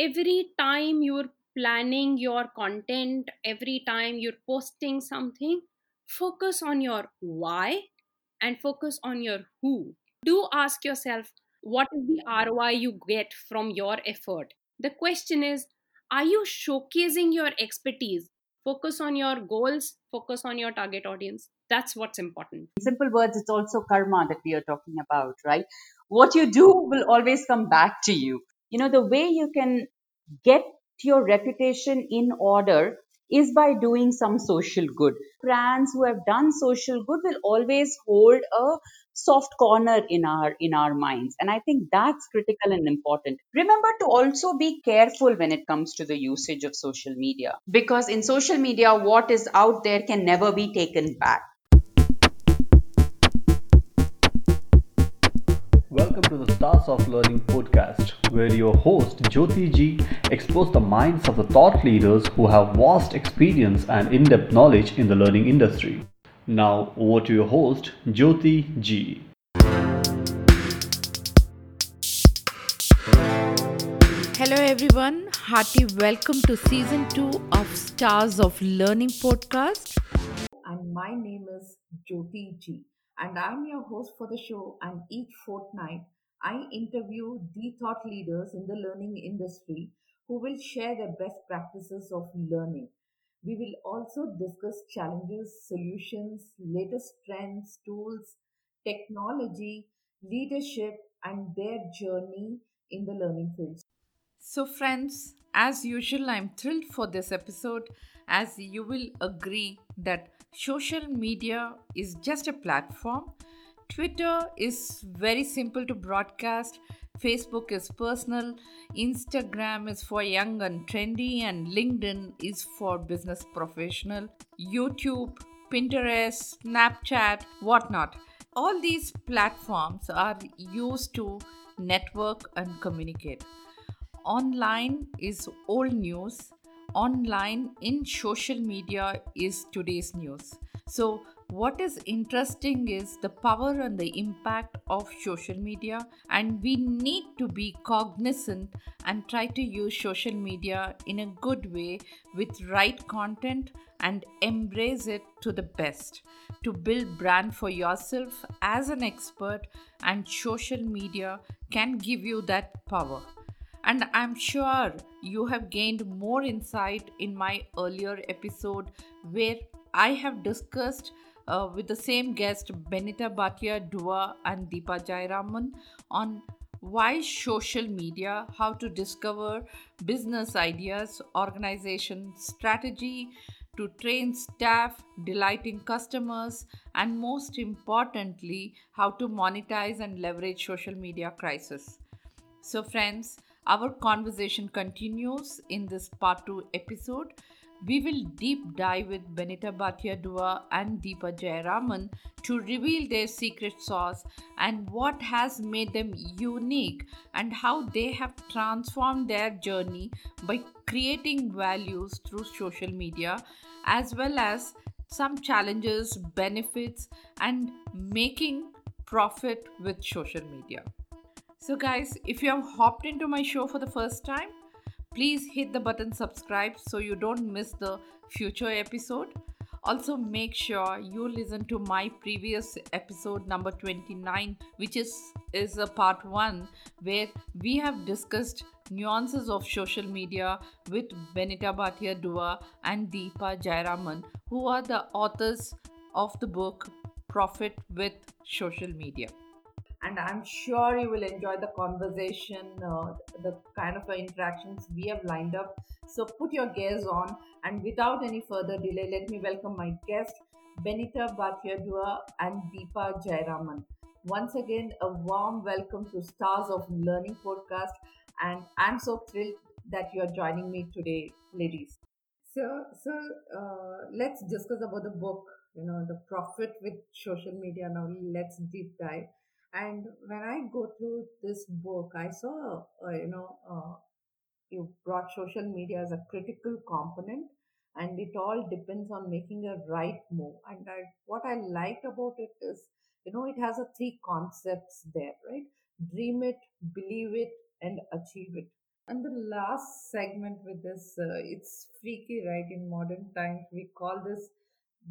every time you're planning your content, every time you're posting something, focus on your why and focus on your who. Do ask yourself what is the ROI you get from your effort. The question is are you showcasing your expertise? Focus on your goals, focus on your target audience. That's what's important. In simple words, it's also karma that we are talking about, right? What you do will always come back to you. You know, the way you can get your reputation in order is by doing some social good. Brands who have done social good will always hold a soft corner in our in our minds. And i think that's critical and important. Remember to also be careful when it comes to the usage of social media. Because in social media what is out there can never be taken back to the Stars of Learning podcast, where your host Jyoti G explores the minds of the thought leaders who have vast experience and in depth knowledge in the learning industry. Now, over to your host Jyoti G. Hello, everyone. Hearty welcome to season two of Stars of Learning podcast. And my name is Jyoti G and I'm your host for the show. And each fortnight, I interview the thought leaders in the learning industry who will share their best practices of learning. We will also discuss challenges, solutions, latest trends, tools, technology, leadership, and their journey in the learning field. So, friends, as usual, I'm thrilled for this episode as you will agree that social media is just a platform. Twitter is very simple to broadcast. Facebook is personal, Instagram is for young and trendy, and LinkedIn is for business professional. YouTube, Pinterest, Snapchat, whatnot. All these platforms are used to network and communicate. Online is old news online in social media is today's news. So, what is interesting is the power and the impact of social media, and we need to be cognizant and try to use social media in a good way with right content and embrace it to the best. To build brand for yourself as an expert and social media can give you that power. And I'm sure you have gained more insight in my earlier episode where I have discussed uh, with the same guest Benita Bhatia Dua and Deepa Jayaraman on why social media, how to discover business ideas, organization strategy, to train staff, delighting customers, and most importantly, how to monetize and leverage social media crisis. So, friends, our conversation continues in this part 2 episode. We will deep dive with Benita Bhatia Dua and Deepa Jayaraman to reveal their secret sauce and what has made them unique and how they have transformed their journey by creating values through social media as well as some challenges, benefits, and making profit with social media. So, guys, if you have hopped into my show for the first time, please hit the button subscribe so you don't miss the future episode. Also, make sure you listen to my previous episode number 29, which is, is a part one where we have discussed nuances of social media with Benita Bhatia Dua and Deepa Jayaraman, who are the authors of the book Profit with Social Media and I'm sure you will enjoy the conversation, uh, the kind of interactions we have lined up. So put your gears on, and without any further delay, let me welcome my guest, Benita Bhatia and Deepa Jayaraman. Once again, a warm welcome to Stars of Learning podcast, and I'm so thrilled that you are joining me today, ladies. So, so uh, let's discuss about the book. You know, the profit with social media. Now, let's deep dive and when I go through this book, I saw, uh, you know, uh, you brought social media as a critical component, and it all depends on making a right move. And I, what I liked about it is, you know, it has a three concepts there, right? Dream it, believe it, and achieve it. And the last segment with this, uh, it's freaky, right? In modern times, we call this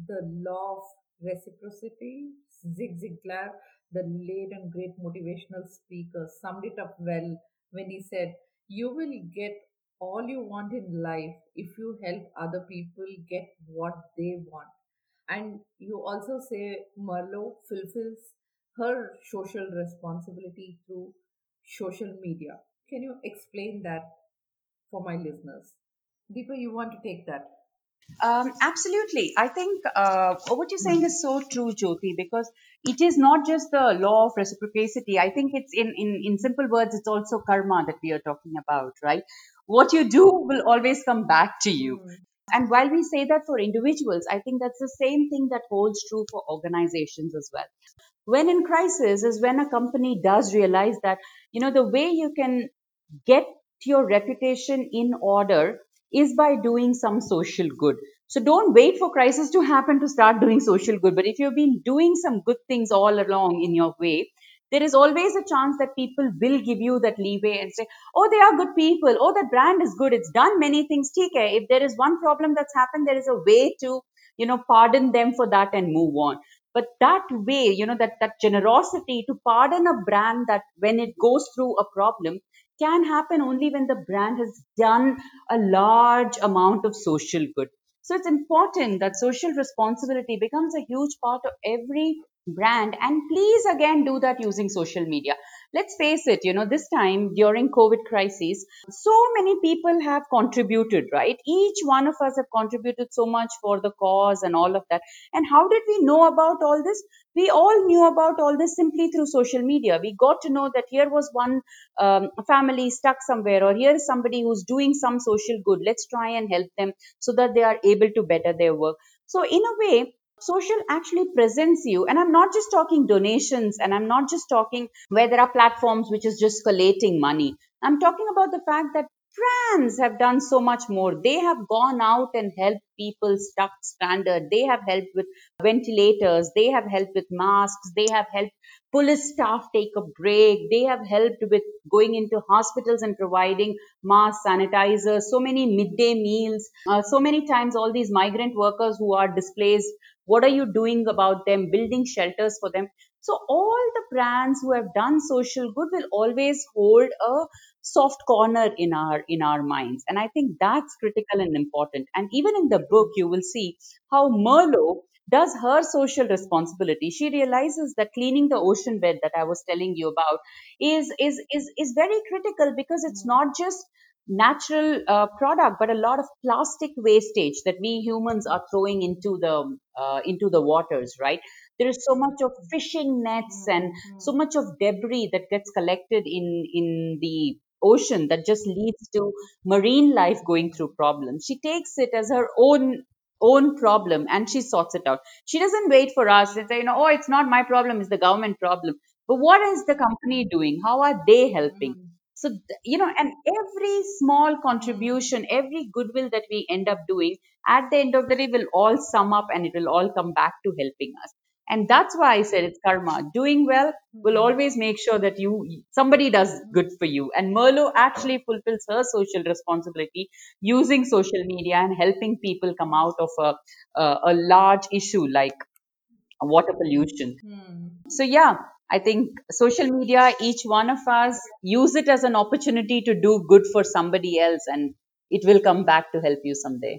the law of reciprocity. Zig Ziglar, the late and great motivational speaker, summed it up well when he said, You will get all you want in life if you help other people get what they want. And you also say Merlo fulfills her social responsibility through social media. Can you explain that for my listeners? Deepa, you want to take that? Um, absolutely. I think uh, what you're saying is so true, Jyoti, because it is not just the law of reciprocity. I think it's in, in, in simple words, it's also karma that we are talking about, right? What you do will always come back to you. Hmm. And while we say that for individuals, I think that's the same thing that holds true for organizations as well. When in crisis is when a company does realize that, you know, the way you can get your reputation in order is by doing some social good. So don't wait for crisis to happen to start doing social good. But if you've been doing some good things all along in your way, there is always a chance that people will give you that leeway and say, oh, they are good people. Oh, that brand is good. It's done many things. TK, if there is one problem that's happened, there is a way to, you know, pardon them for that and move on. But that way, you know, that, that generosity to pardon a brand that when it goes through a problem can happen only when the brand has done a large amount of social good. So it's important that social responsibility becomes a huge part of every brand and please again do that using social media let's face it you know this time during covid crisis so many people have contributed right? Each one of us have contributed so much for the cause and all of that. And how did we know about all this? We all knew about all this simply through social media. We got to know that here was one um, family stuck somewhere or here is somebody who's doing some social good. Let's try and help them so that they are able to better their work. So in a way social actually presents you. And i'm not just talking donations and i'm not just talking where there are platforms which is just collating money. I'm talking about the fact that brands have done so much more. They have gone out and helped people stuck stranded they have helped with ventilators. They have helped with masks. They have helped police staff take a break. They have helped with going into hospitals and providing mask sanitizers so many midday meals. Uh, so many times all these migrant workers who are displaced what are you doing about them? Building shelters for them. So all the brands who have done social good will always hold a soft corner in our in our minds. And i think that's critical and important. And even in the book you will see how merlo does her social responsibility. She realizes that cleaning the ocean bed that i was telling you about is is is, is very critical because it's not just natural uh, product but a lot of plastic wastage that we humans are throwing into the uh, into the waters right? There is so much of fishing nets and so much of debris that gets collected in in the ocean that just leads to marine life going through problems. She takes it as her own own problem and she sorts it out. She doesn't wait for us. And say you know oh it's not my problem it's the government problem. But what is the company doing? How are they helping so you know and every small contribution every goodwill that we end up doing at the end of the day will all sum up and it will all come back to helping us. And that's why i said it's karma. Doing well will always make sure that you somebody does good for you. And merlo actually fulfills her social responsibility using social media and helping people come out of a, a, a large issue like water pollution. Hmm. so yeah i think social media each one of us use it as an opportunity to do good for somebody else and it will come back to help you someday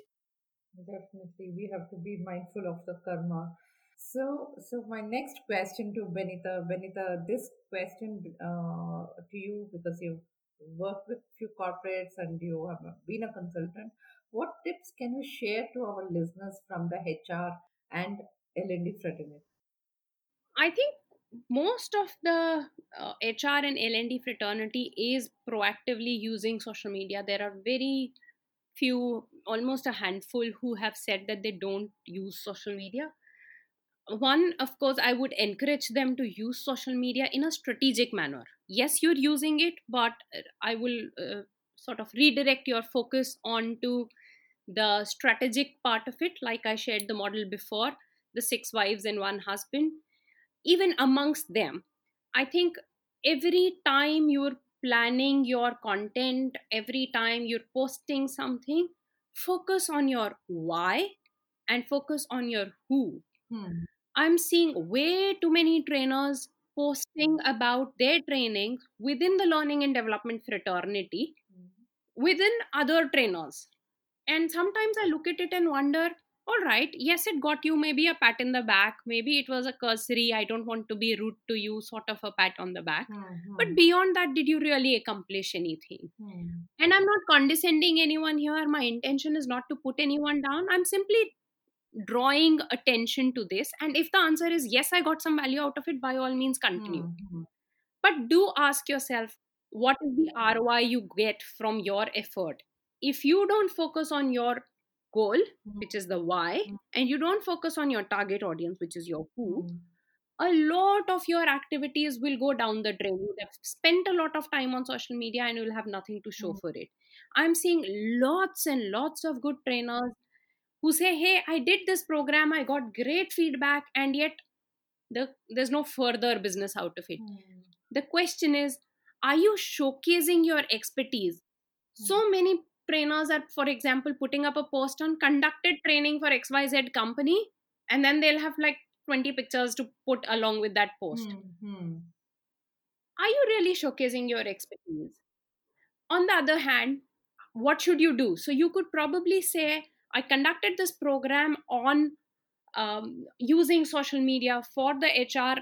Definitely, we have to be mindful of the karma. So, so my next question to Benita, Benita, this question uh, to you because you've worked with few corporates and you have been a consultant. What tips can you share to our listeners from the HR and L&D fraternity? I think most of the uh, HR and L&D fraternity is proactively using social media. There are very few, almost a handful, who have said that they don't use social media. One, of course, I would encourage them to use social media in a strategic manner. Yes, you're using it, but uh, I will uh, sort of redirect your focus onto the strategic part of it, like I shared the model before the six wives and one husband even amongst them i think every time you're planning your content every time you're posting something, focus on your why and focus on your who. Hmm. I'm seeing way too many trainers posting about their training within the learning and development fraternity within other trainers. And sometimes I look at it and wonder, all right, yes, it got you maybe a pat in the back. Maybe it was a cursory, I don't want to be rude to you, sort of a pat on the back. Hmm, But beyond that, did you really accomplish anything? hmm. And I'm not condescending anyone here. My intention is not to put anyone down. I'm simply drawing attention to this. And if the answer is yes, I got some value out of it, by all means, continue. Hmm, hmm. But do ask yourself what is the ROI you get from your effort? If you don't focus on your goal, which is the why, Mm. and you don't focus on your target audience, which is your who, Hmm. a lot of your activities will go down the drain. You have spent a lot of time on social media and you'll have nothing to show Mm. for it. I'm seeing lots and lots of good trainers who say, Hey, I did this program, I got great feedback, and yet the, there's no further business out of it. Hmm. The question is, are you showcasing your expertise? So many trainers are, for example, putting up a post on conducted training for XYZ company, and then they'll have like 20 pictures to put along with that post. Hmm, hmm. Are you really showcasing your expertise? On the other hand, what should you do? So you could probably say, I conducted this program on um, using social media for the HR,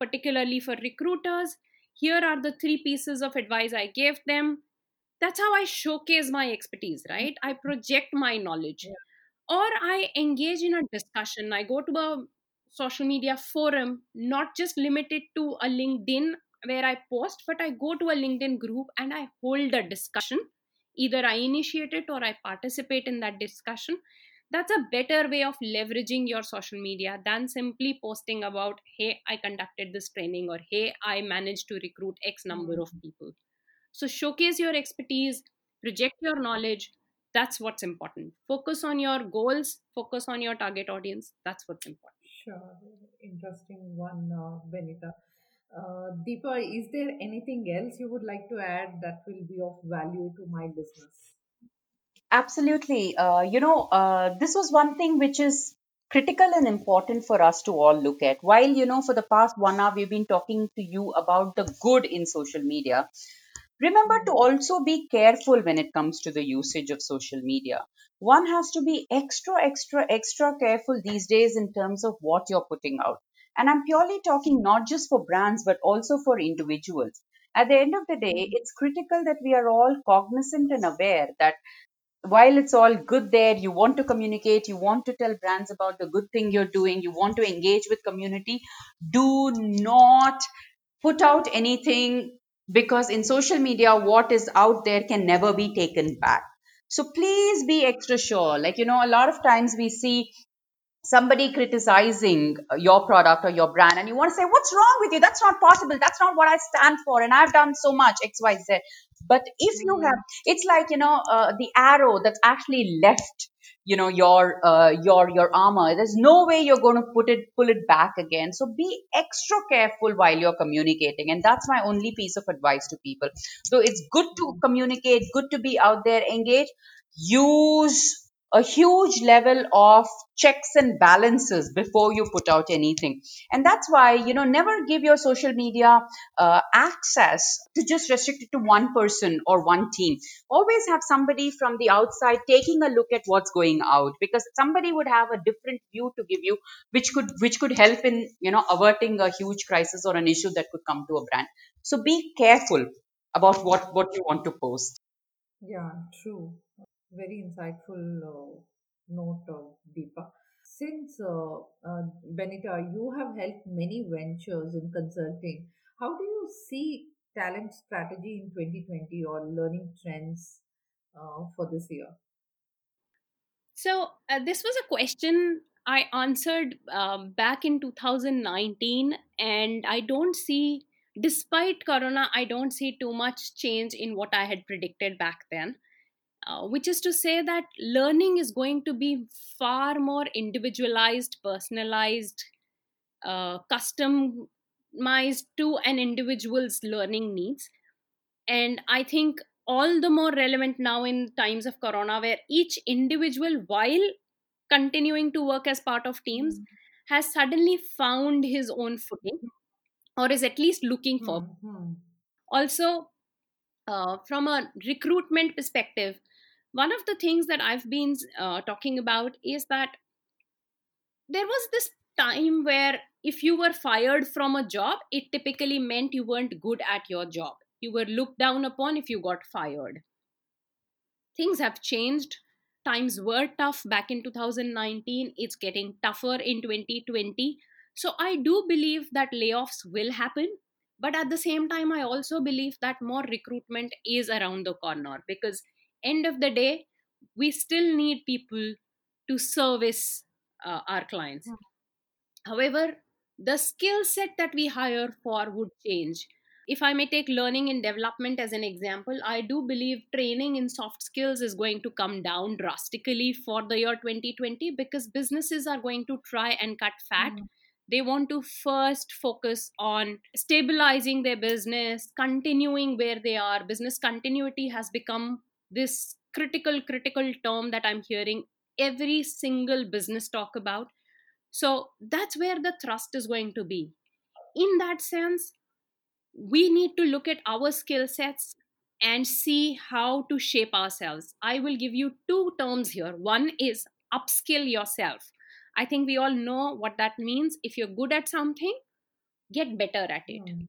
particularly for recruiters. Here are the three pieces of advice I gave them. That's how I showcase my expertise, right? I mm-hmm. project my knowledge. Or I engage in a discussion. I go to a social media forum, not just limited to a LinkedIn where I post, but I go to a LinkedIn group and I hold a discussion. Either I initiate it or I participate in that discussion. That's a better way of leveraging your social media than simply posting about, hey, I conducted this training or hey, I managed to recruit X number of mm-hmm. people. So showcase your expertise, project your knowledge. That's what's important. Focus on your goals, focus on your target audience. That's what's important. Sure. Interesting one, uh, Benita. Uh, Deepa, is there anything else you would like to add that will be of value to my business? Absolutely. Uh, you know, uh, this was one thing which is critical and important for us to all look at. While, you know, for the past one hour, we've been talking to you about the good in social media. Remember to also be careful when it comes to the usage of social media. One has to be extra, extra, extra careful these days in terms of what you're putting out. And I'm purely talking not just for brands, but also for individuals. At the end of the day, it's critical that we are all cognizant and aware that while it's all good there you want to communicate you want to tell brands about the good thing you're doing you want to engage with community do not put out anything because in social media what is out there can never be taken back. So please be extra sure. Like you know a lot of times we see somebody criticizing your product or your brand and you want to say what's wrong with you? That's not possible. That's not what i stand for and i've done so much xyz but if you have it's like you know uh, the arrow that's actually left you know your uh, your your armor. There's no way you're going to put it pull it back again. So be extra careful while you're communicating and that's my only piece of advice to people. So it's good to communicate good to be out there engage. Use a huge level of checks and balances before you put out anything. And that's why you know never give your social media uh, access to just restrict it to one person or one team. Always have somebody from the outside taking a look at what's going out because somebody would have a different view to give you which could which could help in you know averting a huge crisis or an issue that could come to a brand. So be careful about what what you want to post. Yeah, true. Very insightful uh, note, uh, Deepa. Since uh, uh, Benita, you have helped many ventures in consulting. How do you see talent strategy in 2020 or learning trends uh, for this year? So, uh, this was a question I answered um, back in 2019, and I don't see, despite Corona, I don't see too much change in what I had predicted back then. Uh, which is to say that learning is going to be far more individualized, personalized, uh, customized to an individual's learning needs and i think all the more relevant now in times of corona where each individual while continuing to work as part of teams has suddenly found his own footing or is at least looking for Hmm. also uh, from a recruitment perspective one of the things that i've been uh, talking about is that there was this time where if you were fired from a job it typically meant you weren't good at your job. You were looked down upon if you got fired. Things have changed. Times were tough back in 2019 it's getting tougher in 2020 so i do believe that layoffs will happen but at the same time i also believe that more recruitment is around the corner because end of the day we still need people to service uh, our clients Hmm. however the skill set that we hire for would change if i may take learning and development as an example i do believe training in soft skills is going to come down drastically for the year 2020 because businesses are going to try and cut fat Hmm. they want to first focus on stabilizing their business continuing where they are business continuity has become this critical critical term that i'm hearing every single business talk about. So that's where the thrust is going to be. In that sense we need to look at our skill sets and see how to shape ourselves. I will give you two terms here. One is upskill yourself. I think we all know what that means. If you're good at something get better at it. Hmm.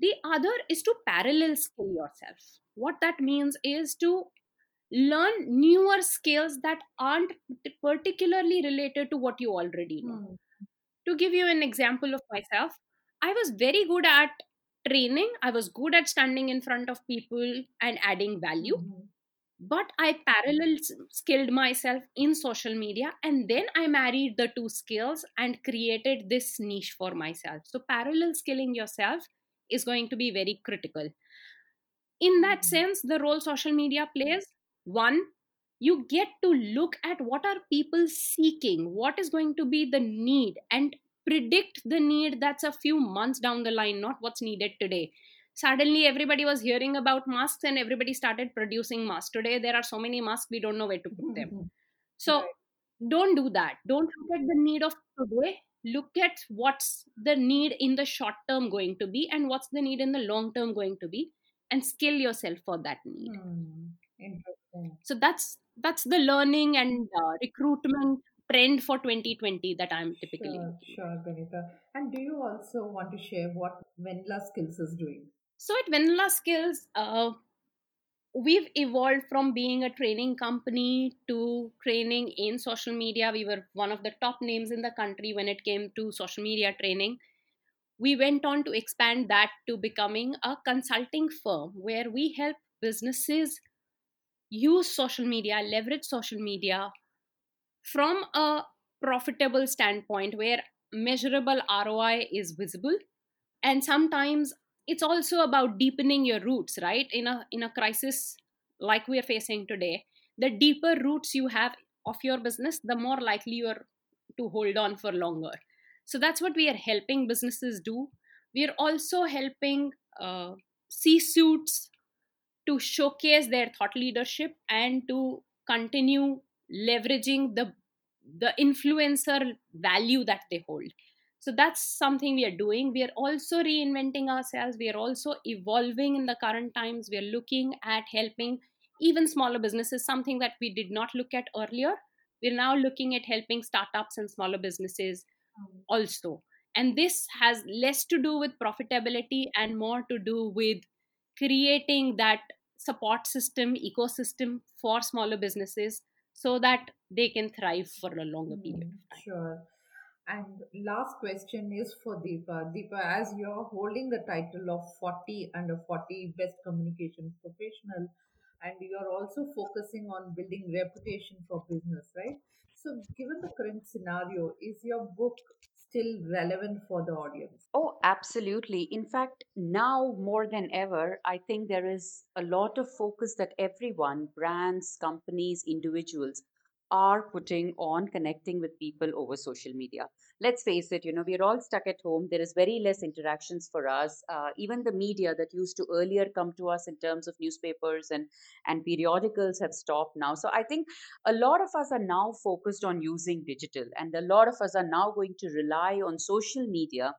The other is to parallel skill yourself. What that means is to learn newer skills that aren't particularly related to what you already know. Hmm. to give you an example of myself i was very good at training. I was good at standing in front of people and adding value. Mhm. but i parallel skilled myself in social media and then i married the two skills and created this niche for myself. So parallel skilling yourself is going to be very critical. In that Mhm. sense the role social media plays one you get to look at what are people seeking what is going to be the need and predict the need that's a few months down the line not what's needed today. Suddenly everybody was hearing about masks and everybody started producing masks. Today there are so many masks we don't know where to put them. So don't do that. Don't look at the need of today look at what's the need in the short term going to be and what's the need in the long term going to be and skill yourself for that need Hmm. Interesting. so that's that's the learning and uh, recruitment trend for 2020 that i'm typically Sure, sure, Benita. And do you also want to share what Vanilla Skills is doing? so at vanilla skills uh, we've evolved from being a training company to training in social media. We were one of the top names in the country when it came to social media training. We went on to expand that to becoming a consulting firm where we help businesses use social media leverage social media from a profitable standpoint where measurable ROI is visible. And sometimes it's also about deepening your roots right? In a in a crisis like we are facing today the deeper roots you have of your business the more likely you are to hold on for longer. So that's what we are helping businesses do. We are also helping uh, c suits to showcase their thought leadership and to continue leveraging the the influencer value that they hold so that's something we are doing. We are also reinventing ourselves. We are also evolving in the current times. We are looking at helping even smaller businesses something that we did not look at earlier. We're now looking at helping startups and smaller businesses um, also. And this has less to do with profitability and more to do with creating that support system ecosystem for smaller businesses so that they can thrive for a longer period of mm, time. Sure. And last question is for Deepa. Deepa, as you're holding the title of 40 under 40 Best Communication Professional, and you're also focusing on building reputation for business, right? So, given the current scenario, is your book still relevant for the audience? Oh, absolutely. In fact, now more than ever, I think there is a lot of focus that everyone, brands, companies, individuals, are putting on connecting with people over social media. Let's face it you know we're all stuck at home. There is very less interactions for us. Uh, even the media that used to earlier come to us in terms of newspapers and and periodicals have stopped now. So i think a lot of us are now focused on using digital and a lot of us are now going to rely on social media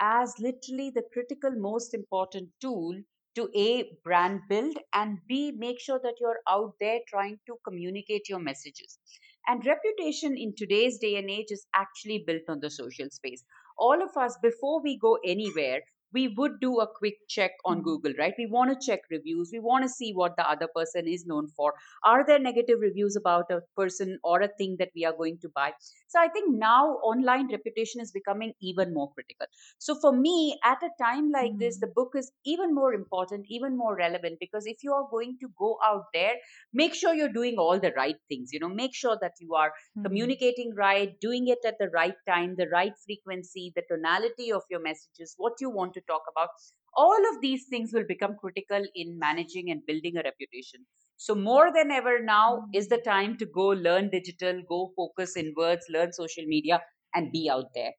as literally the critical most important tool to a brand build and b make sure that you're out there trying to communicate your messages. And reputation in today's day and age is actually built on the social space. All of us before we go anywhere we would do a quick check on Mhm. google right we want to check reviews we want to see what the other person is known for are there negative reviews about a person or a thing that we are going to buy so i think now online reputation is becoming even more critical so for me, at a time like this, the book is even more important, even more relevant because if you are going to go out there, make sure you're doing all the right things. You know, make sure that you are Mhm. communicating right, doing it at the right time, the right frequency, the tonality of your messages, what you want to talk about. All of these things will become critical in managing and building a reputation. So, more than ever now is the time to go learn digital, go focus inwards, learn social media, and be out there.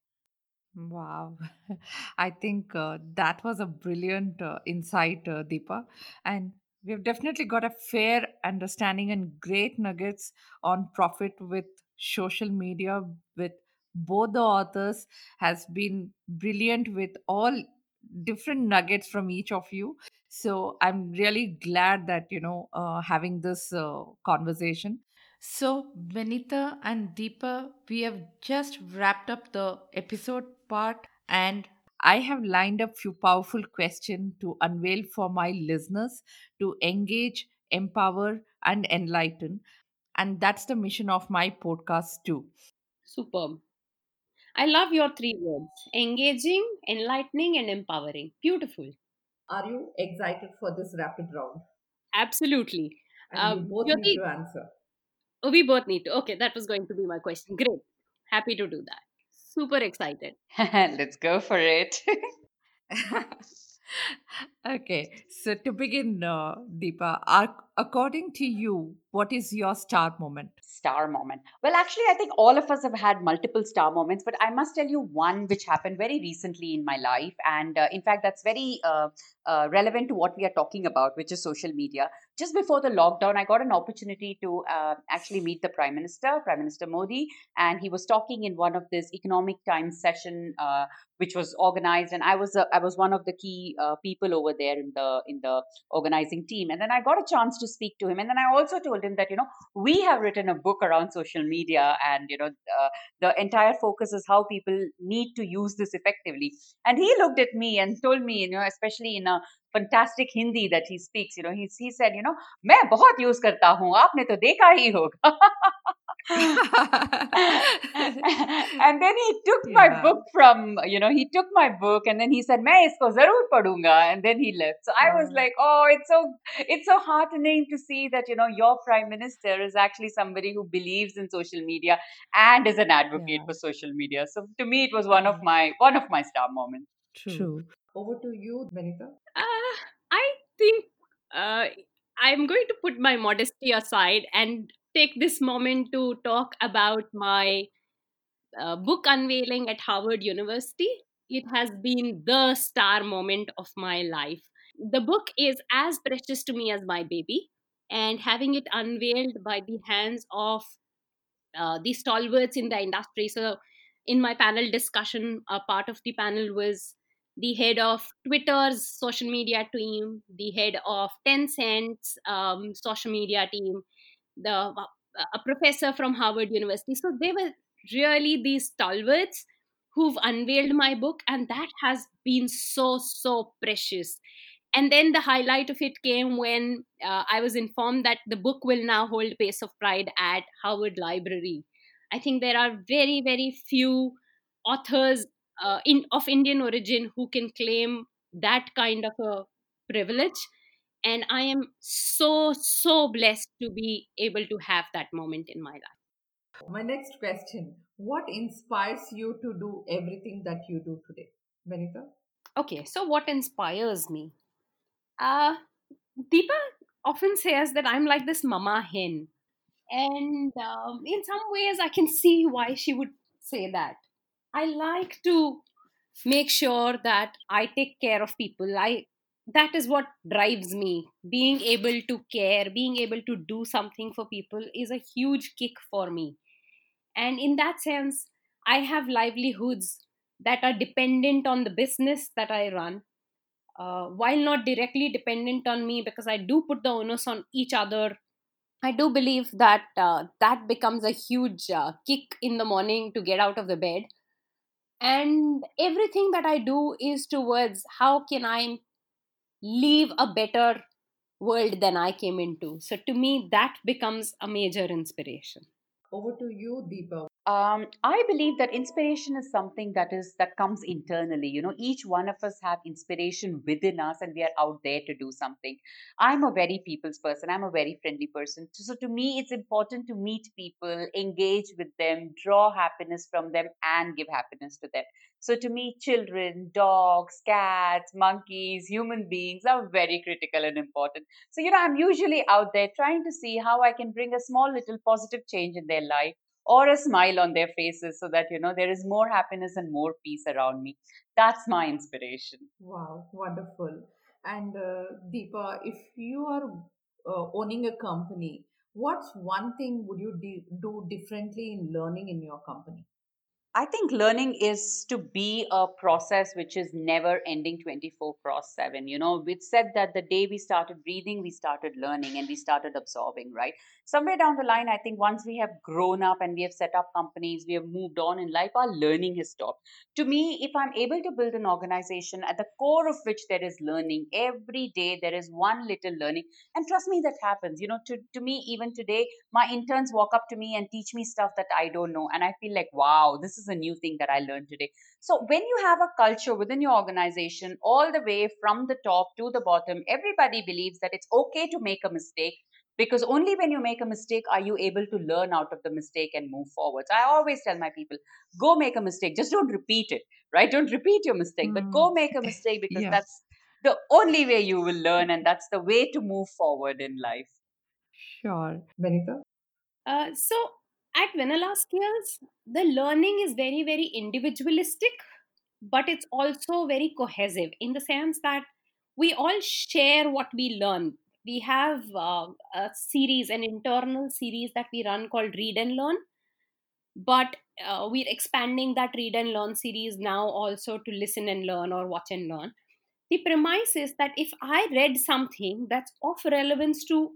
Wow. I think uh, that was a brilliant uh, insight, uh, Deepa. And we've definitely got a fair understanding and great nuggets on profit with social media with both the authors has been brilliant with all different nuggets from each of you so i'm really glad that you know uh, having this uh, conversation so, Benita and Deepa, we have just wrapped up the episode part, and I have lined up few powerful questions to unveil for my listeners to engage, empower, and enlighten. And that's the mission of my podcast too. Superb. I love your three words engaging, enlightening, and empowering. Beautiful. Are you excited for this rapid round? Absolutely. And you Um, both Jyoti, need to answer. oh, we both need to. Okay, that was going to be my question. Great. Happy to do that. Super excited. Let's go for it. okay, so to begin, uh, Deepa, are, according to you, what is your star moment? star moment. Well, actually, I think all of us have had multiple star moments, but I must tell you one which happened very recently in my life. And uh, in fact, that's very uh, uh, relevant to what we are talking about, which is social media. Just before the lockdown, I got an opportunity to uh, actually meet the Prime Minister, Prime Minister Modi, and he was talking in one of this Economic Times session, uh, which was organized, and I was uh, I was one of the key uh, people over there in the in the organizing team. And then I got a chance to speak to him, and then I also told him that you know we have written a book around social media, and you know uh, the entire focus is how people need to use this effectively. And he looked at me and told me, you know, especially in a fantastic Hindi that he speaks, you know, he he said, you know, मैं बहुत use करता हूँ आपने तो देखा ही होगा and then he took my Yeah. book from you know he took my book and then he said मैं इसको जरूर पढ़ूंगा and then he left so i was Oh. like oh it's so it's so heartening to see that you know your prime minister is actually somebody who believes in social media and is an advocate Yeah. for social media so to me it was one of Yeah. my one of my star moments True. Over to you, Benita. Uh, I think uh, I'm going to put my modesty aside and take this moment to talk about my uh, book unveiling at Harvard University. It has been the star moment of my life. The book is as precious to me as my baby, and having it unveiled by the hands of uh, the stalwarts in the industry. So, in my panel discussion, a part of the panel was the head of Twitter's social media team, the head of Tencent's um, social media team, the a professor from Harvard University. So they were really these stalwarts who've unveiled my book, and that has been so so precious. And then the highlight of it came when uh, I was informed that the book will now hold Pace of Pride at Harvard Library. I think there are very very few authors uh, in of Indian origin who can claim that kind of a privilege and i am so so blessed to be able to have that moment in my life My next question What inspires you to do everything that you do today? Benita? okay so what inspires me uh deepa often says that i'm like this mama hen And um, in some ways, I can see why she would say that. I like to make sure that I take care of people. I that is what drives me. Being able to care, being able to do something for people is a huge kick for me. And in that sense, I have livelihoods that are dependent on the business that I run, uh, while not directly dependent on me because I do put the onus on each other. I do believe that uh, that becomes a huge uh, kick in the morning to get out of the bed. And everything that I do is towards how can I leave a better world than I came into. So to me, that becomes a major inspiration. Over to you, Deepa. Um, I believe that inspiration is something that is that comes internally. You know, each one of us have inspiration within us, and we are out there to do something. I'm a very people's person. I'm a very friendly person. So, to me, it's important to meet people, engage with them, draw happiness from them, and give happiness to them. So to me, children, dogs, cats, monkeys, human beings are very critical and important. So you know, I'm usually out there trying to see how I can bring a small little positive change in their life or a smile on their faces so that you know there is more happiness and more peace around me that's my inspiration Wow, wonderful. And uh, Deepa, if you are uh, owning a company, what's one thing would you de- do differently in learning in your company? I think learning is to be a process which is never ending 24 cross 7. You know, it said that the day we started breathing, we started learning and we started absorbing, right? Somewhere down the line, I think once we have grown up and we have set up companies, we have moved on in life, our learning has stopped. To me, if I'm able to build an organization at the core of which there is learning, every day there is one little learning. And trust me, that happens. You know, to, to me, even today, my interns walk up to me and teach me stuff that I don't know. And I feel like, wow, this is a new thing that I learned today. So when you have a culture within your organization, all the way from the top to the bottom, everybody believes that it's okay to make a mistake because only when you make a mistake are you able to learn out of the mistake and move forwards. I always tell my people, go make a mistake, just don't repeat it, right? Don't repeat your mistake, but go Mm, make a mistake because yeah, that's the only way you will learn and that's the way to move forward in life. sure. Benita? Uh, so at Vanilla Skills, the learning is very, very individualistic, but it's also very cohesive in the sense that we all share what we learn. We have uh, a series, an internal series that we run called Read and Learn, but uh, we're expanding that Read and Learn series now also to listen and learn or watch and learn. The premise is that if I read something that's of relevance to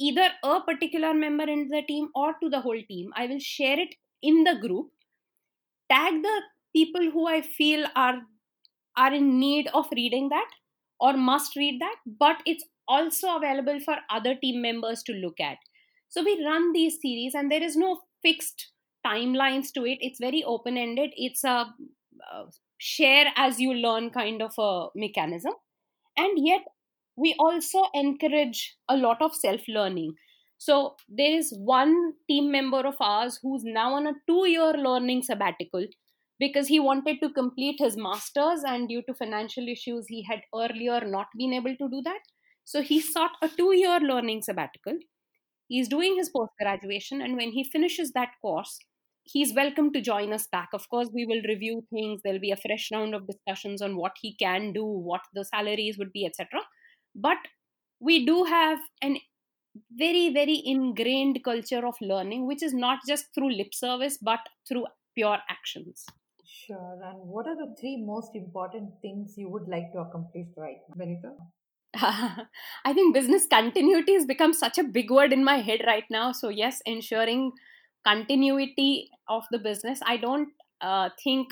either a particular member in the team or to the whole team, I will share it in the group, tag the people who I feel are are in need of reading that or must read that, but it's also available for other team members to look at. So we run these series, and there is no fixed timelines to it. It's very open ended. It's a uh, share as you learn kind of a mechanism and yet we also encourage a lot of self learning so there is one team member of ours who's now on a two year learning sabbatical because he wanted to complete his masters and due to financial issues he had earlier not been able to do that. So he sought a two year learning sabbatical. He's doing his post graduation and when he finishes that course he's welcome to join us back. Of course we will review things. There'll be a fresh round of discussions on what he can do what the salaries would be etc but we do have an very very ingrained culture of learning which is not just through lip service but through pure actions Sure. And what are the three most important things you would like to accomplish right now, Benita? I think business continuity has become such a big word in my head right now. So, yes, ensuring continuity of the business. I don't uh, think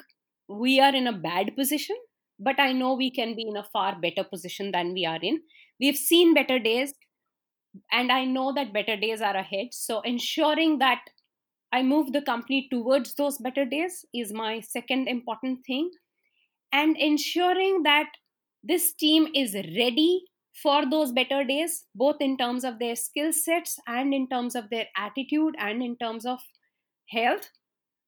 we are in a bad position, but I know we can be in a far better position than we are in. We've seen better days, and I know that better days are ahead. So, ensuring that I move the company towards those better days is my second important thing. And ensuring that this team is ready for those better days, both in terms of their skill sets and in terms of their attitude and in terms of health,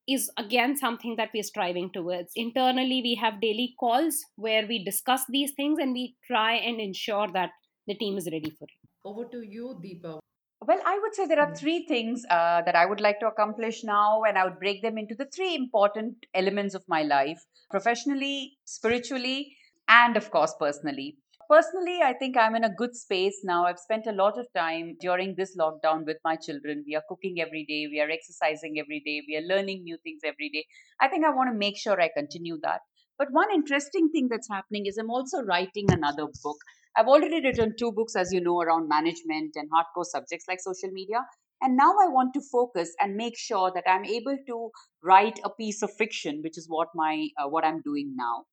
is again something that we're striving towards. Internally, we have daily calls where we discuss these things and we try and ensure that the team is ready for it. Over to you, Deepa. Well, I would say there are Mm. three things uh, that I would like to accomplish now, and I would break them into the three important elements of my life professionally, spiritually, and of course, personally. Personally, I think I'm in a good space now. I've spent a lot of time during this lockdown with my children. We are cooking every day, we are exercising every day, we are learning new things every day. I think I want to make sure I continue that. But one interesting thing that's happening is I'm also writing another book. I've already written two books, as you know, around management and hardcore subjects like social media. And now I want to focus and make sure that I'm able to write a piece of fiction, which is what my uh, what I'm doing now.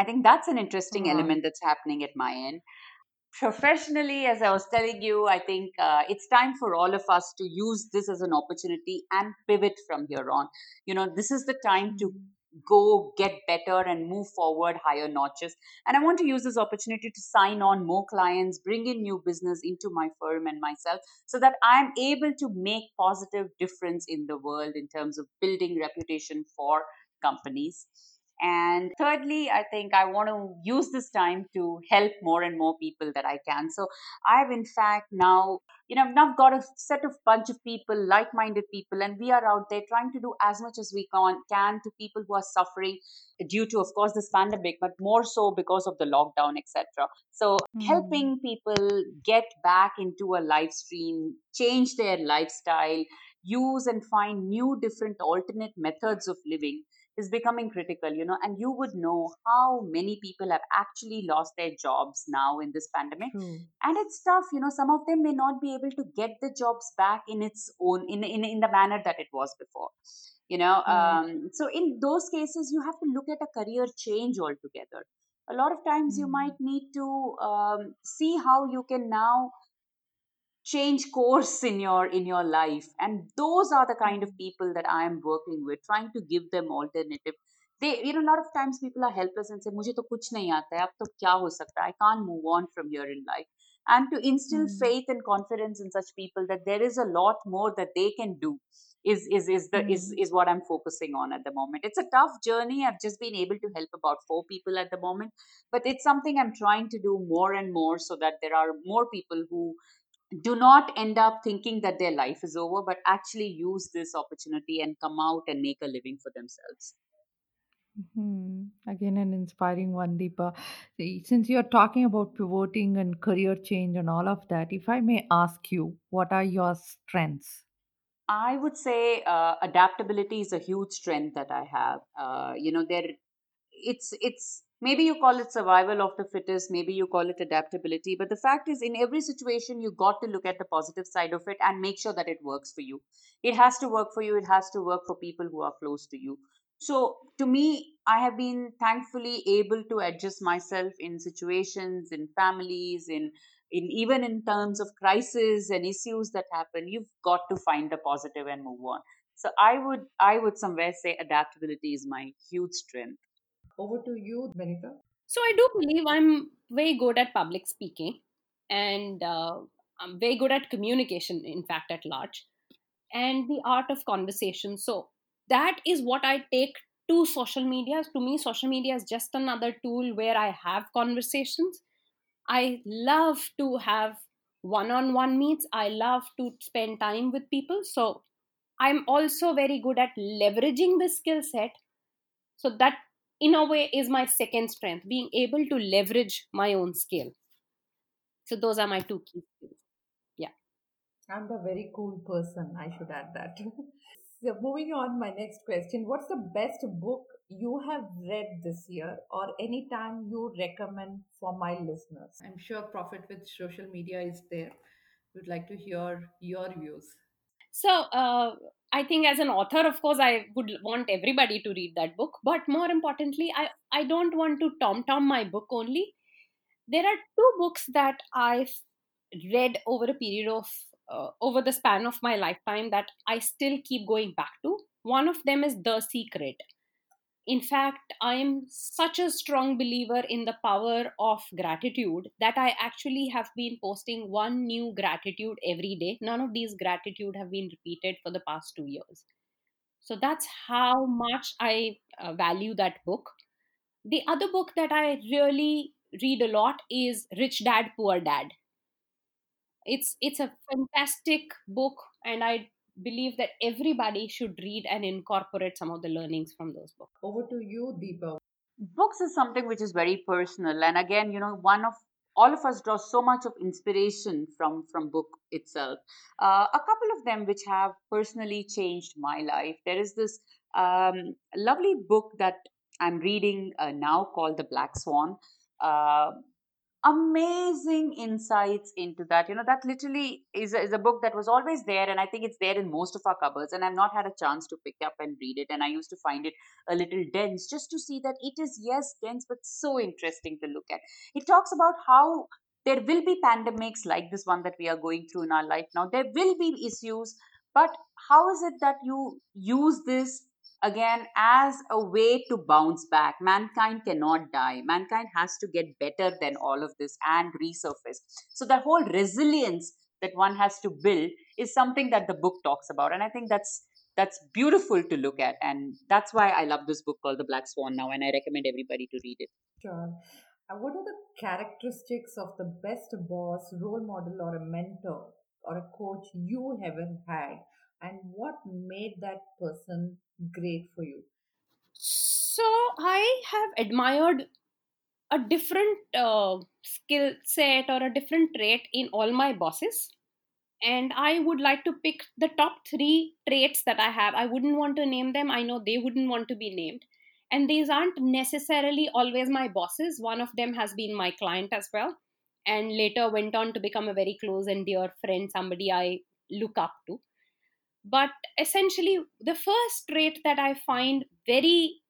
I think that's an interesting Wow. element that's happening at my end. Professionally, as I was telling you, I think uh, it's time for all of us to use this as an opportunity and pivot from here on. You know, this is the time to Mm. go get better and move forward higher notches. And I want to use this opportunity to sign on more clients, bring in new business into my firm and myself so that I'm able to make positive difference in the world in terms of building reputation for companies. And thirdly, I think I want to use this time to help more and more people that I can. So I've in fact now, you know, I've now got a set of bunch of people, like-minded people, and we are out there trying to do as much as we can, can to people who are suffering due to, of course, this pandemic, but more so because of the lockdown, etc. So Mm. helping people get back into a live stream, change their lifestyle, use and find new different alternate methods of living is becoming critical, you know, and you would know how many people have actually lost their jobs now in this pandemic. True. And it's tough, you know, some of them may not be able to get the jobs back in its own, in, in, in the manner that it was before. You know, um, so in those cases, you have to look at a career change altogether. A lot of times, you Mm. might need to um, see how you can now change course in your in your life. And those are the kind of people that i am working with trying to give them alternative. They you know a lot of times people are helpless and say mujhe to kuch nahi aata hai ab to kya ho sakta i can't move on from here in life. And to instill mm. faith and confidence in such people that there is a lot more that they can do is is is the mm. is hmm. is what i'm focusing on at the moment. It's a tough journey. I've just been able to help about four people at the moment but it's something i'm trying to do more and more so that there are more people who do not end up thinking that their life is over, but actually use this opportunity and come out and make a living for themselves. Hmm. Again, an inspiring one, Deepa. See, Since you're talking about pivoting and career change and all of that, if I may ask you, what are your strengths? I would say uh, adaptability is a huge strength that I have. Uh, you know, there it's it's maybe you call it survival of the fittest, maybe you call it adaptability, but the fact is, in every situation, you got to look at the positive side of it and make sure that it works for you. It has to work for you. It has to work for people who are close to you. So, to me, I have been thankfully able to adjust myself in situations, in families, in in even in terms of crisis and issues that happen you've got to find the positive and move on so i would i would somewhere say adaptability is my huge strength Over to you, Benita. So I do believe I'm very good at public speaking and uh, I'm very good at communication, in fact, at large, and the art of conversation. So that is what I take to social media. To me, social media is just another tool where I have conversations. I love to have one on one meets, I love to spend time with people. So I'm also very good at leveraging the skill set so that in a way is my second strength being able to leverage my own skill so those are my two key skills yeah I'm a very cool person. I should add that. so, moving on, my next question What's the best book you have read this year or any time you recommend for my listeners? I'm sure Profit with Social Media is there. We'd like to hear your views. so uh, i think as an author of course i would want everybody to read that book. But more importantly i i don't want to tom tom my book only. There are two books that i've read over a period of uh, over the span of my lifetime that i still keep going back to. One of them is the secret in fact i'm such a strong believer in the power of gratitude that i actually have been posting one new gratitude every day. None of these gratitude have been repeated for the past 2 years. So that's how much i uh, value that book. The other book that i really read a lot is rich dad poor dad. It's it's a fantastic book and i believe that everybody should read and incorporate some of the learnings from those books. Over to you, Deepa. books is something which is very personal. And again you know one of all of us draw so much of inspiration from from book itself. Uh, a couple of them which have personally changed my life. There is this um, lovely book that i'm reading uh, now called the black swan. Uh, amazing insights into that. You know that literally is a, is a book that was always there and i think it's there in most of our cupboards and i've not had a chance to pick up and read it and i used to find it a little dense just to see that it is yes dense but so interesting to look at. It talks about how there will be pandemics like this one that we are going through in our life now. There will be issues but how is it that you use this again as a way to bounce back. Mankind cannot die. Mankind has to get better than all of this and resurface. So, the whole resilience that one has to build is something that the book talks about. And I think that's that's beautiful to look at and that's why i love this book called the black swan now and i recommend everybody to read it Sure. What are the characteristics of the best boss, role model, or a mentor or a coach you haven't had, and what made that person great for you? so i have admired a different uh, skill set or a different trait in all my bosses. And i would like to pick the top 3 traits that i have. I wouldn't want to name them. I know they wouldn't want to be named. And these aren't necessarily always my bosses. One of them has been my client as well and later went on to become a very close and dear friend somebody i look up to but essentially the first trait that i find very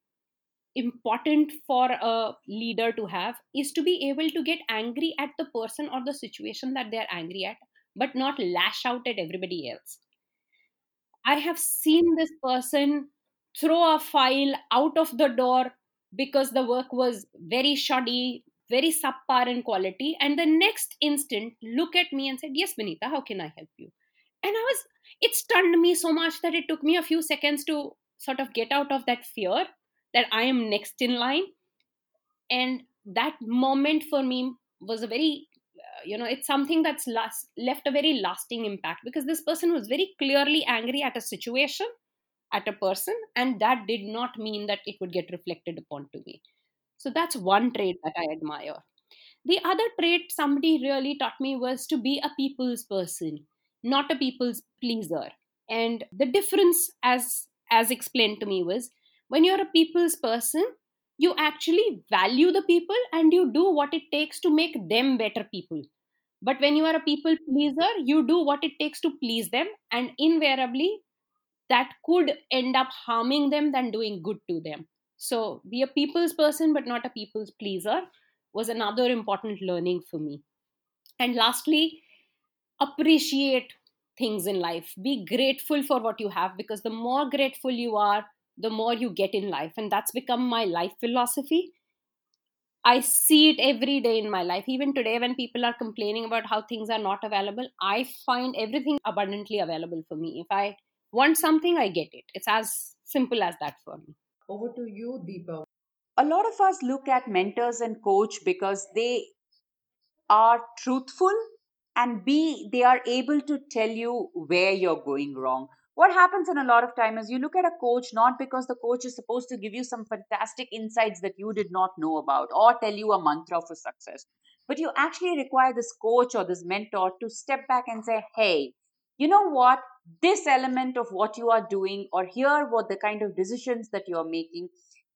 important for a leader to have is to be able to get angry at the person or the situation that they're angry at but not lash out at everybody else. I have seen this person throw a file out of the door because the work was very shoddy very subpar in quality and the next instant look at me and said yes benita how can i help you and i was it stunned me so much that it took me a few seconds to sort of get out of that fear that I am next in line. And that moment for me was a very, uh, you know, it's something that's last, left a very lasting impact because this person was very clearly angry at a situation, at a person, and that did not mean that it would get reflected upon to me. So that's one trait that I admire. The other trait somebody really taught me was to be a people's person, not a people's pleaser. And the difference, as as explained to me, was when you're a people's person you actually value the people and you do what it takes to make them better people. But when you are a people pleaser you do what it takes to please them and invariably that could end up harming them than doing good to them. So be a people's person but not a people's pleaser was another important learning for me. And lastly appreciate things in life. Be grateful for what you have because the more grateful you are the more you get in life. And that's become my life philosophy. I see it every day in my life. Even today when people are complaining about how things are not available i find everything abundantly available for me. If i want something i get it. It's as simple as that for me. Over to you, Deepa. a lot of us look at mentors and coach because they are truthful and b they are able to tell you where you're going wrong. What happens in a lot of time is you look at a coach not because the coach is supposed to give you some fantastic insights that you did not know about or tell you a mantra for success but you actually require this coach or this mentor to step back and say hey you know what? This element of what you are doing or here what the kind of decisions that you are making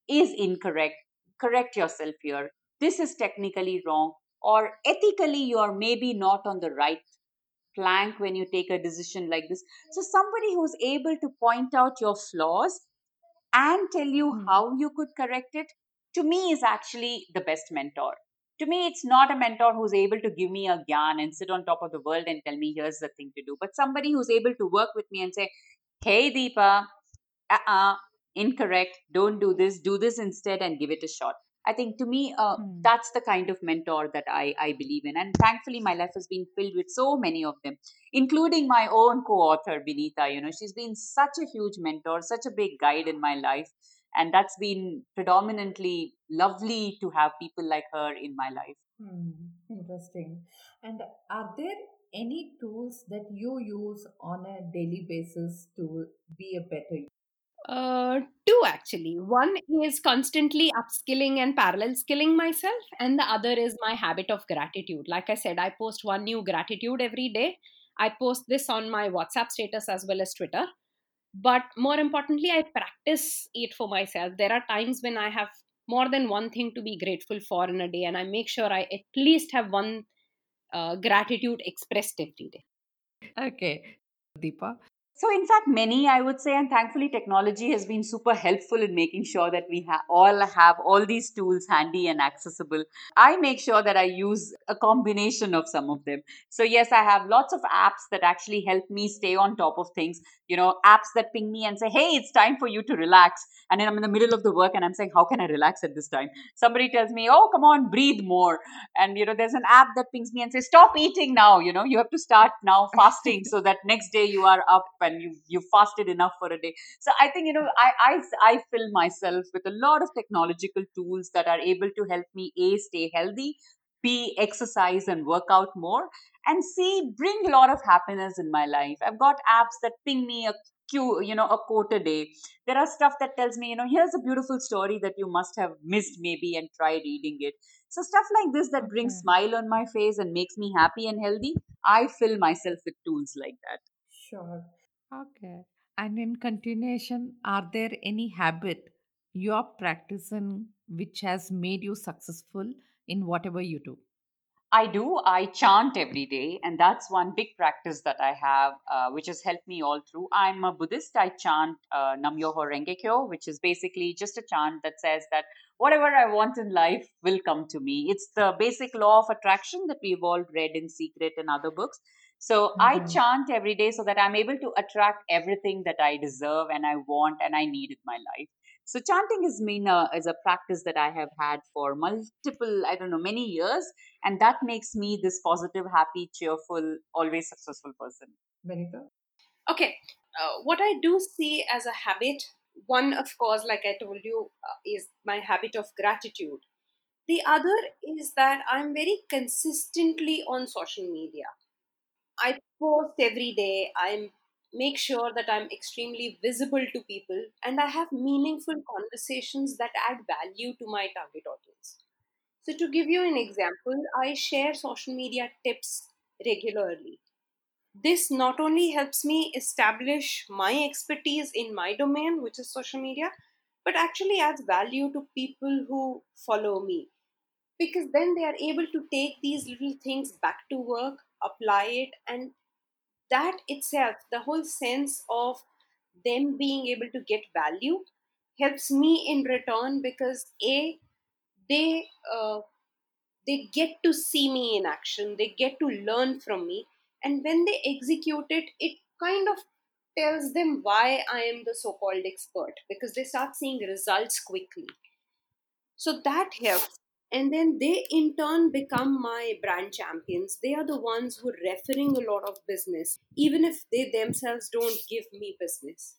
is incorrect. Correct yourself here. This is technically wrong or ethically you are maybe not on the right plank when you take a decision like this. So somebody who's able to point out your flaws and tell you Hmm. how you could correct it to me is actually the best mentor. To me it's not a mentor who's able to give me a gyan and sit on top of the world and tell me here's the thing to do. But somebody who's able to work with me and say hey deepa uh-uh incorrect don't do this do this instead and give it a shot i think to me uh, Hmm. that's the kind of mentor that I, I believe in and thankfully my life has been filled with so many of them including my own co-author Benita. You know, she's been such a huge mentor, such a big guide in my life, and that's been predominantly lovely to have people like her in my life. Hmm, interesting. And are there any tools that you use on a daily basis to be a better? Uh, two actually. One is constantly upskilling and parallel skilling myself, and the other is my habit of gratitude. Like I said, I post one new gratitude every day. I post this on my WhatsApp status as well as Twitter. But more importantly, I practice it for myself. There are times when I have more than one thing to be grateful for in a day, and I make sure I at least have one uh, gratitude expressed every day. Okay. Deepa, So, in fact, many I would say, and thankfully, technology has been super helpful in making sure that we ha- all have all these tools handy and accessible. I make sure that I use a combination of some of them. So, yes, I have lots of apps that actually help me stay on top of things. You know, apps that ping me and say, hey, it's time for you to relax. And then I'm in the middle of the work and I'm saying, how can I relax at this time? Somebody tells me, oh, come on, breathe more. And, you know, there's an app that pings me and says, stop eating now. You know, you have to start now fasting so that next day you are up and you you fasted enough for a day. So i think you know I, I i fill myself with a lot of technological tools that are able to help me a stay healthy b exercise and work out more and c bring a lot of happiness in my life. I've got apps that ping me a cue you know a quote a day. There are stuff that tells me you know here's a beautiful story that you must have missed maybe and try reading it. So stuff like this that brings Okay. smile on my face and makes me happy and healthy i fill myself with tools like that. Sure. Okay. And in continuation, are there any habit you're practicing which has made you successful in whatever you do? I do. I chant every day, and that's one big practice that I have, uh, which has helped me all through. I'm a Buddhist. I chant uh, Nam Myoho Renge Kyo, which is basically just a chant that says that whatever I want in life will come to me. It's the basic law of attraction that we've all read in Secret and other books. So I Mhm. chant every day so that I'm able to attract everything that I deserve and I want and I need in my life. So chanting is mean uh, is a practice that I have had for multiple, I don't know, many years, and that makes me this positive, happy, cheerful, always successful person. Benita? Okay, uh, what I do see as a habit, one, of course, like I told you, uh, is my habit of gratitude. The other is that I'm very consistently on social media. I post every day. I make sure that I'm extremely visible to people and I have meaningful conversations that add value to my target audience. So, to give you an example, I share social media tips regularly. This not only helps me establish my expertise in my domain, which is social media, but actually adds value to people who follow me because then they are able to take these little things back to work, apply it, and that itself, the whole sense of them being able to get value, helps me in return because a they uh, they get to see me in action, they get to learn from me, and when they execute it, it kind of tells them why I am the so-called expert because they start seeing results quickly. So that helps. And then they in turn become my brand champions. They are the ones who are referring a lot of business, even if they themselves don't give me business.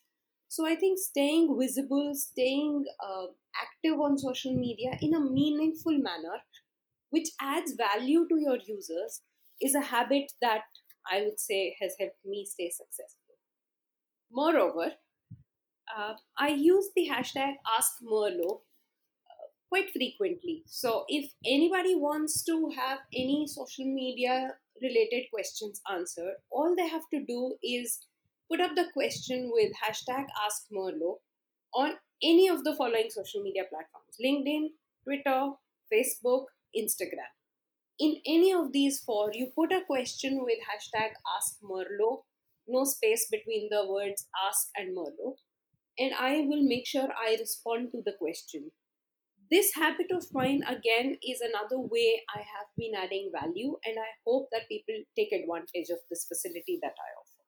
So I think staying visible, staying uh, active on social media in a meaningful manner, which adds value to your users, is a habit that I would say has helped me stay successful. Moreover, uh, I use the hashtag AskMerlo quite frequently. So if anybody wants to have any social media related questions answered, all they have to do is put up the question with hashtag AskMerlo on any of the following social media platforms LinkedIn, Twitter, Facebook, Instagram. In any of these four, you put a question with hashtag AskMerlo, no space between the words ask and Merlo, and I will make sure I respond to the question this habit of mine again is another way i have been adding value and i hope that people take advantage of this facility that i offer.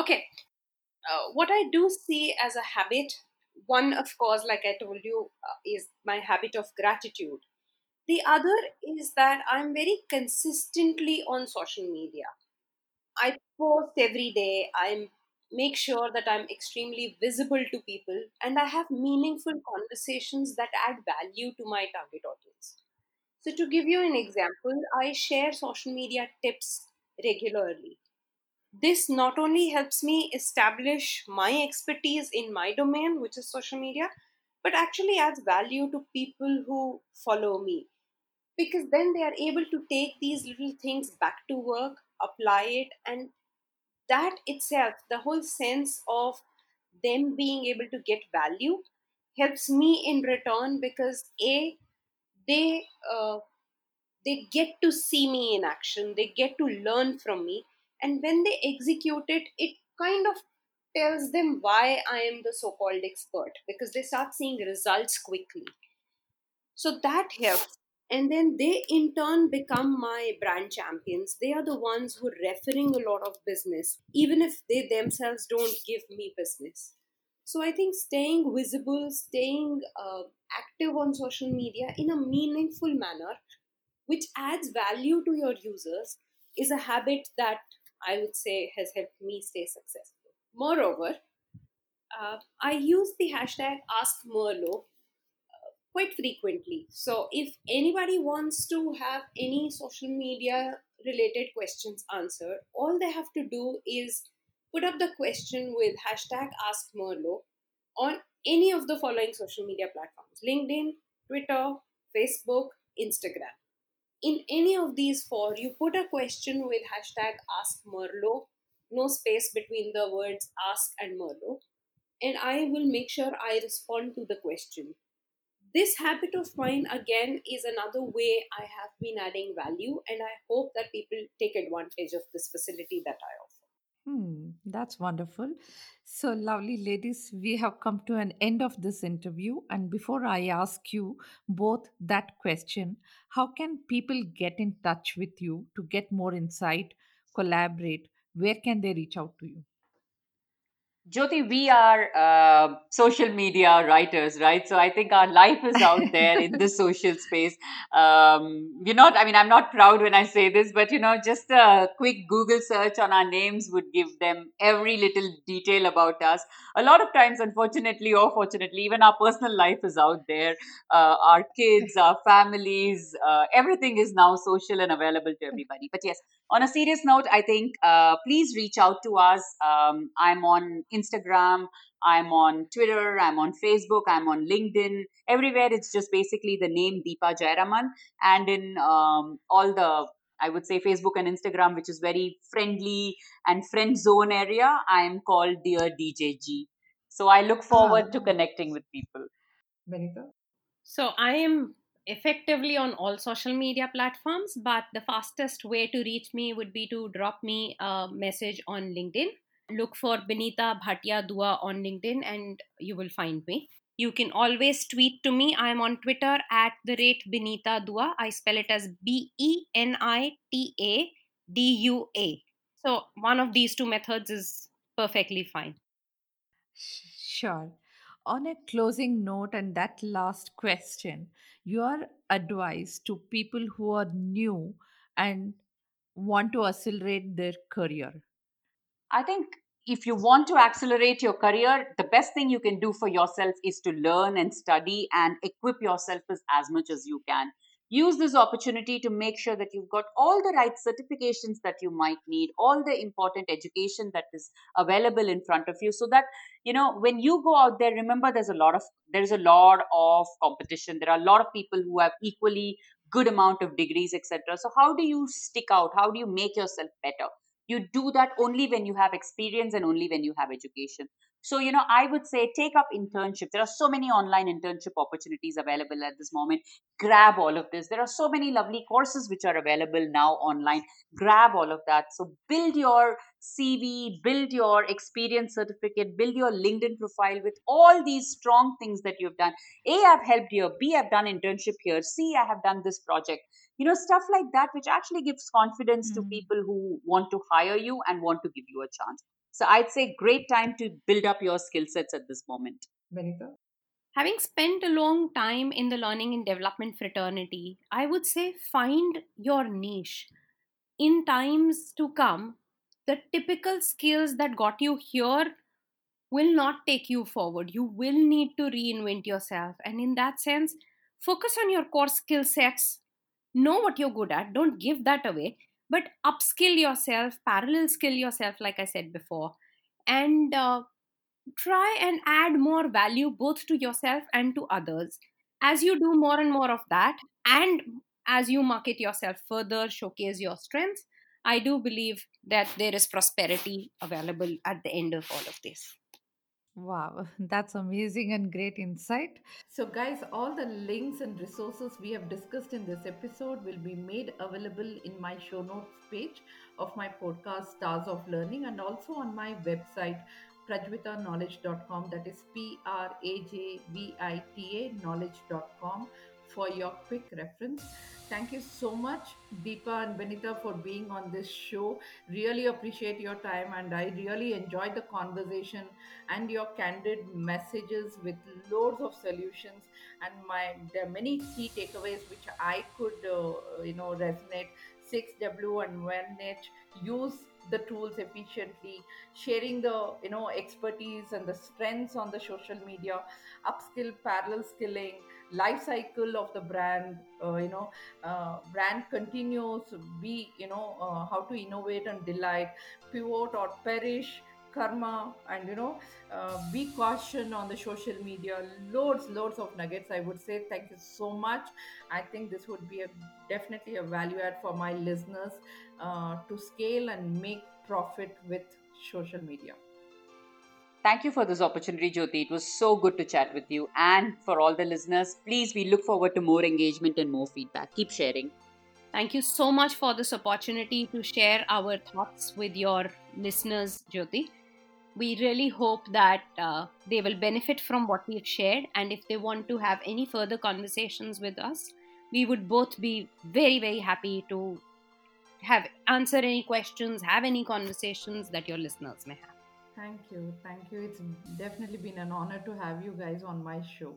Okay uh, what i do see as a habit one of course like i told you uh, is my habit of gratitude. The other is that i'm very consistently on social media. I post every day i'm make sure that I'm extremely visible to people and I have meaningful conversations that add value to my target audience. So, to give you an example, I share social media tips regularly. This not only helps me establish my expertise in my domain, which is social media, but actually adds value to people who follow me. Because then they are able to take these little things back to work, apply it, and that itself, the whole sense of them being able to get value, helps me in return because A, they uh, they get to see me in action. They get to learn from me. And when they execute it it kind of tells them why i am the so called expert because they start seeing results quickly. So that helps and then they in turn become my brand champions they are the ones who are referring a lot of business even if they themselves don't give me business so I think staying visible, staying uh, active on social media in a meaningful manner, which adds value to your users, is a habit that I would say has helped me stay successful. Moreover, uh, I use the hashtag AskMerlo quite frequently. So if anybody wants to have any social media related questions answered, all they have to do is put up the question with hashtag Ask Merlo on any of the following social media platforms LinkedIn, Twitter, Facebook, Instagram. In any of these four, you put a question with hashtag Ask Merlo, no space between the words ask and Merlo, and I will make sure I respond to the question. This habit of mine, again, is another way I have been adding value, and I hope that people take advantage of this facility that I offer. Hmm, that's wonderful. So, lovely ladies, we have come to an end of this interview. And before I ask you both that question, how can people get in touch with you to get more insight, collaborate? Where can they reach out to you? Jyoti, we are uh, social media writers, right? So I think our life is out there in the social space. Um, we're not, I mean, I'm not proud when I say this, but you know, just a quick Google search on our names would give them every little detail about us. A lot of times, unfortunately or fortunately, even our personal life is out there. Uh, our kids, our families, uh, everything is now social and available to everybody. But yes, on a serious note, I think uh, please reach out to us. Um, I'm on Instagram, I'm on Twitter, I'm on Facebook, I'm on LinkedIn. Everywhere it's just basically the name Deepa Jairaman. And in um, all the, I would say, Facebook and Instagram, which is very friendly and friend zone area, I'm called Dear DJG. So I look forward to connecting with people. Benita? So I am effectively on all social media platforms, but the fastest way to reach me would be to drop me a message on LinkedIn. Look for Benita Bhatia Dua on LinkedIn and you will find me. You can always tweet to me. I'm on Twitter at the rate Benita Dua. I spell it as B E N I T A D U A. So one of these two methods is perfectly fine. Sure. On a closing note, and that last question, your advice to people who are new and want to accelerate their career. I think if you want to accelerate your career, the best thing you can do for yourself is to learn and study and equip yourself as, as much as you can. Use this opportunity to make sure that you've got all the right certifications that you might need, all the important education that is available in front of you, so that you know when you go out there, remember there's a lot of there's a lot of competition. There are a lot of people who have equally good amount of degrees, etc. So how do you stick out? How do you make yourself better? you do that only when you have experience and only when you have education so you know i would say take up internship. There are so many online internship opportunities available at this moment. Grab all of this. There are so many lovely courses which are available now online. Grab all of that. So build your cv build your experience certificate build your linkedin profile with all these strong things that you've done. A i've helped here. B i've done internship here. C i have done this project. You know stuff like that which actually gives confidence to Mhm. people who want to hire you and want to give you a chance so i'd say great time to build up your skill sets at this moment Benita? Having spent a long time in the learning and development fraternity, I would say find your niche. In times to come, the typical skills that got you here will not take you forward. You will need to reinvent yourself. And in that sense, focus on your core skill sets. Know what you're good at, don't give that away, but upskill yourself parallel skill yourself like i said before and uh, try and add more value both to yourself and to others. As you do more and more of that and as you market yourself further showcase your strengths i do believe that there is prosperity available at the end of all of this Wow, that's amazing and great insight. So, guys, all the links and resources we have discussed in this episode will be made available in my show notes page of my podcast, Stars of Learning, and also on my website, prajvitaknowledge.com. That is P R A J V I T A knowledge.com for your quick reference. Thank you so much, Deepa and Benita, for being on this show. Really appreciate your time, and I really enjoyed the conversation and your candid messages with loads of solutions. And my there many key takeaways which I could, uh, you know, resonate. 6W and 1H use the tools efficiently sharing the you know expertise and the strengths on the social media upskill parallel skilling life cycle of the brand uh, you know uh, brand continues be you know uh, how to innovate and delight pivot or perish karma and you know uh, be caution on the social media. Loads loads of nuggets i would say. Thank you so much. I think this would be a definitely a value add for my listeners uh, to scale and make profit with social media Thank you for this opportunity, Jyoti. It was so good to chat with you. And for all the listeners, please, we look forward to more engagement and more feedback. Keep sharing. Thank you so much for this opportunity to share our thoughts with your listeners, Jyoti. We really hope that uh, they will benefit from what we've shared. And if they want to have any further conversations with us, we would both be very, very happy to have answer any questions, have any conversations that your listeners may have. Thank you. Thank you. It's definitely been an honor to have you guys on my show.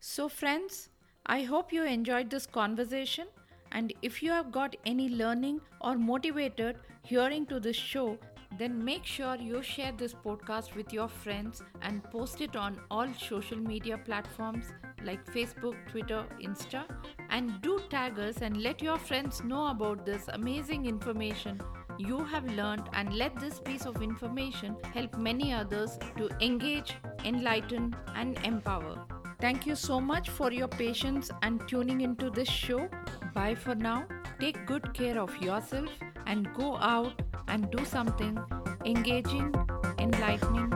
So, friends, I hope you enjoyed this conversation. And if you have got any learning or motivated hearing to this show, then make sure you share this podcast with your friends and post it on all social media platforms like Facebook, Twitter, Insta. And do tag us and let your friends know about this amazing information you have learned and let this piece of information help many others to engage, enlighten, and empower. Thank you so much for your patience and tuning into this show. Bye for now. Take good care of yourself and go out and do something engaging, enlightening,